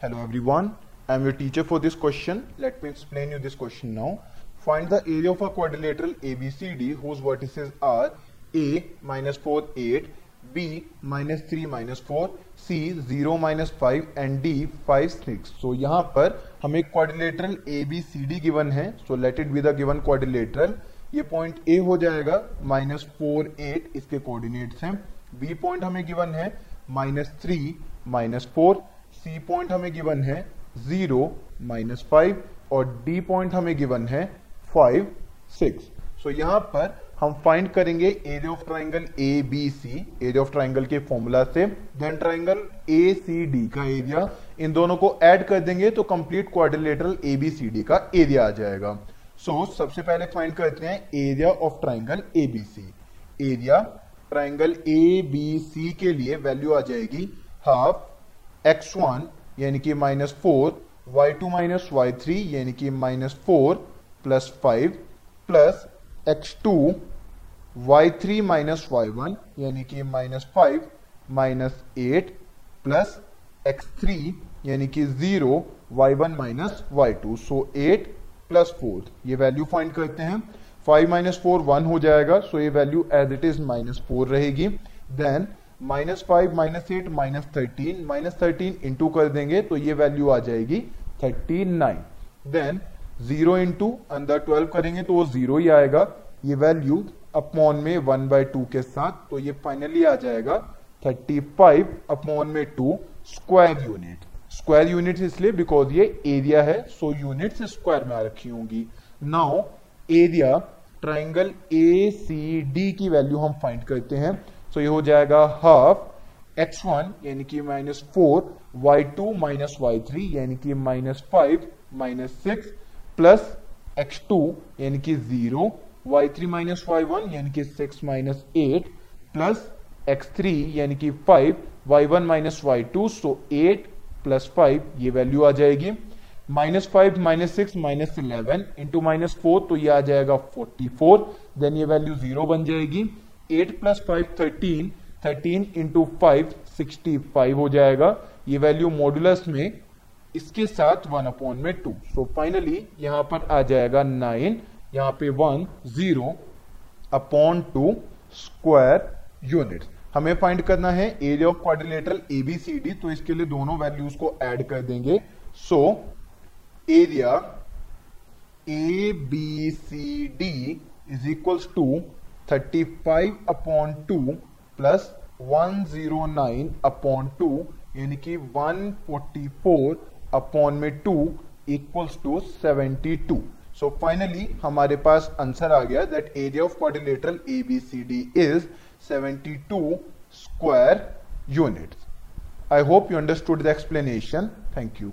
Hello everyone, I am your teacher for this question. Let me explain you this question now. Find the area of a quadrilateral ABCD whose vertices are A minus 4 8, B minus 3 minus 4, C 0 minus 5 and D 5 6. So यहाँ पर हमें quadrilateral ABCD given है. So let it be the given quadrilateral. ये point A हो जाएगा minus four eight इसके coordinates हैं B point हमें गिवन है minus three minus four C point हमें गिवन है ज़ीरो माइनस फाइव और डी पॉइंट हमें गिवन है फाइव सिक्स सो यहाँ पर हम फाइंड करेंगे area of triangle A B C area of triangle के फॉर्मूला से then triangle A C D का एरिया इन दोनों को ऐड कर देंगे तो complete quadrilateral A B C D का एरिया आ जाएगा. सो so, सबसे पहले फाइंड करते हैं area of triangle A B C area triangle A B C के लिए वैल्यू आ जाएगी हाफ़ एक्स वन यानी कि minus four Y two minus Y three यानी कि minus four plus five plus X two Y three minus Y one यानी कि minus five minus eight plus X three यानी कि zero Y one minus Y two so eight plus four ये value find करते हैं। Five minus four one हो जाएगा। So so ये value as it is minus four रहेगी। Then minus five, minus eight, minus thirteen minus thirteen into कर देंगे तो ये वैल्यू आ जाएगी thirty nine. Then zero into अंदर ट्वेल्व करेंगे तो वो ज़ीरो ही आएगा। ये वैल्यू अपॉन में वन बाय टू के साथ तो ये फाइनली आ जाएगा थर्टी फाइव अपॉन में two square unit square unit इसलिए बिकॉज़ ये एरिया है सो यूनिट स्क्वायर में आ रखी होंगी। Now area triangle A C D की वैल्यू हम फाइंड करते हैं। सो ये हो जाएगा हाफ़ एक्स वन यानी कि minus four Y two minus Y three यानी कि minus five minus six plus X two यानी कि zero Y three minus Y one यानी कि six minus eight plus X three यानी कि five Y one minus Y two so eight plus five ये value आ जाएगी। Minus five minus six minus eleven into minus four तो ये आ जाएगा फोर्टी फोर देन ये वैल्यू ज़ीरो बन जाएगी। Eight plus five thirteen thirteen into five sixty five हो जाएगा। ये वैल्यू मॉडुलस में इसके साथ वन अपॉन में टू सो फाइनली यहाँ पर आ जाएगा नाइन यहाँ पे one zero upon two square unit हमें फाइंड करना है एरिया ऑफ़ क्वाड्रिलेटरल एबीसीडी तो इसके लिए दोनों वैल्यूज़ को ऐड कर देंगे। So area A B C D is equals to 35 upon two plus 109 upon two यानी कि 144 अपॉन में two equals to 72 so finally हमारे पास आंसर आ गया that area of quadrilateral ABCD is 72 square units I hope you understood the explanation thank you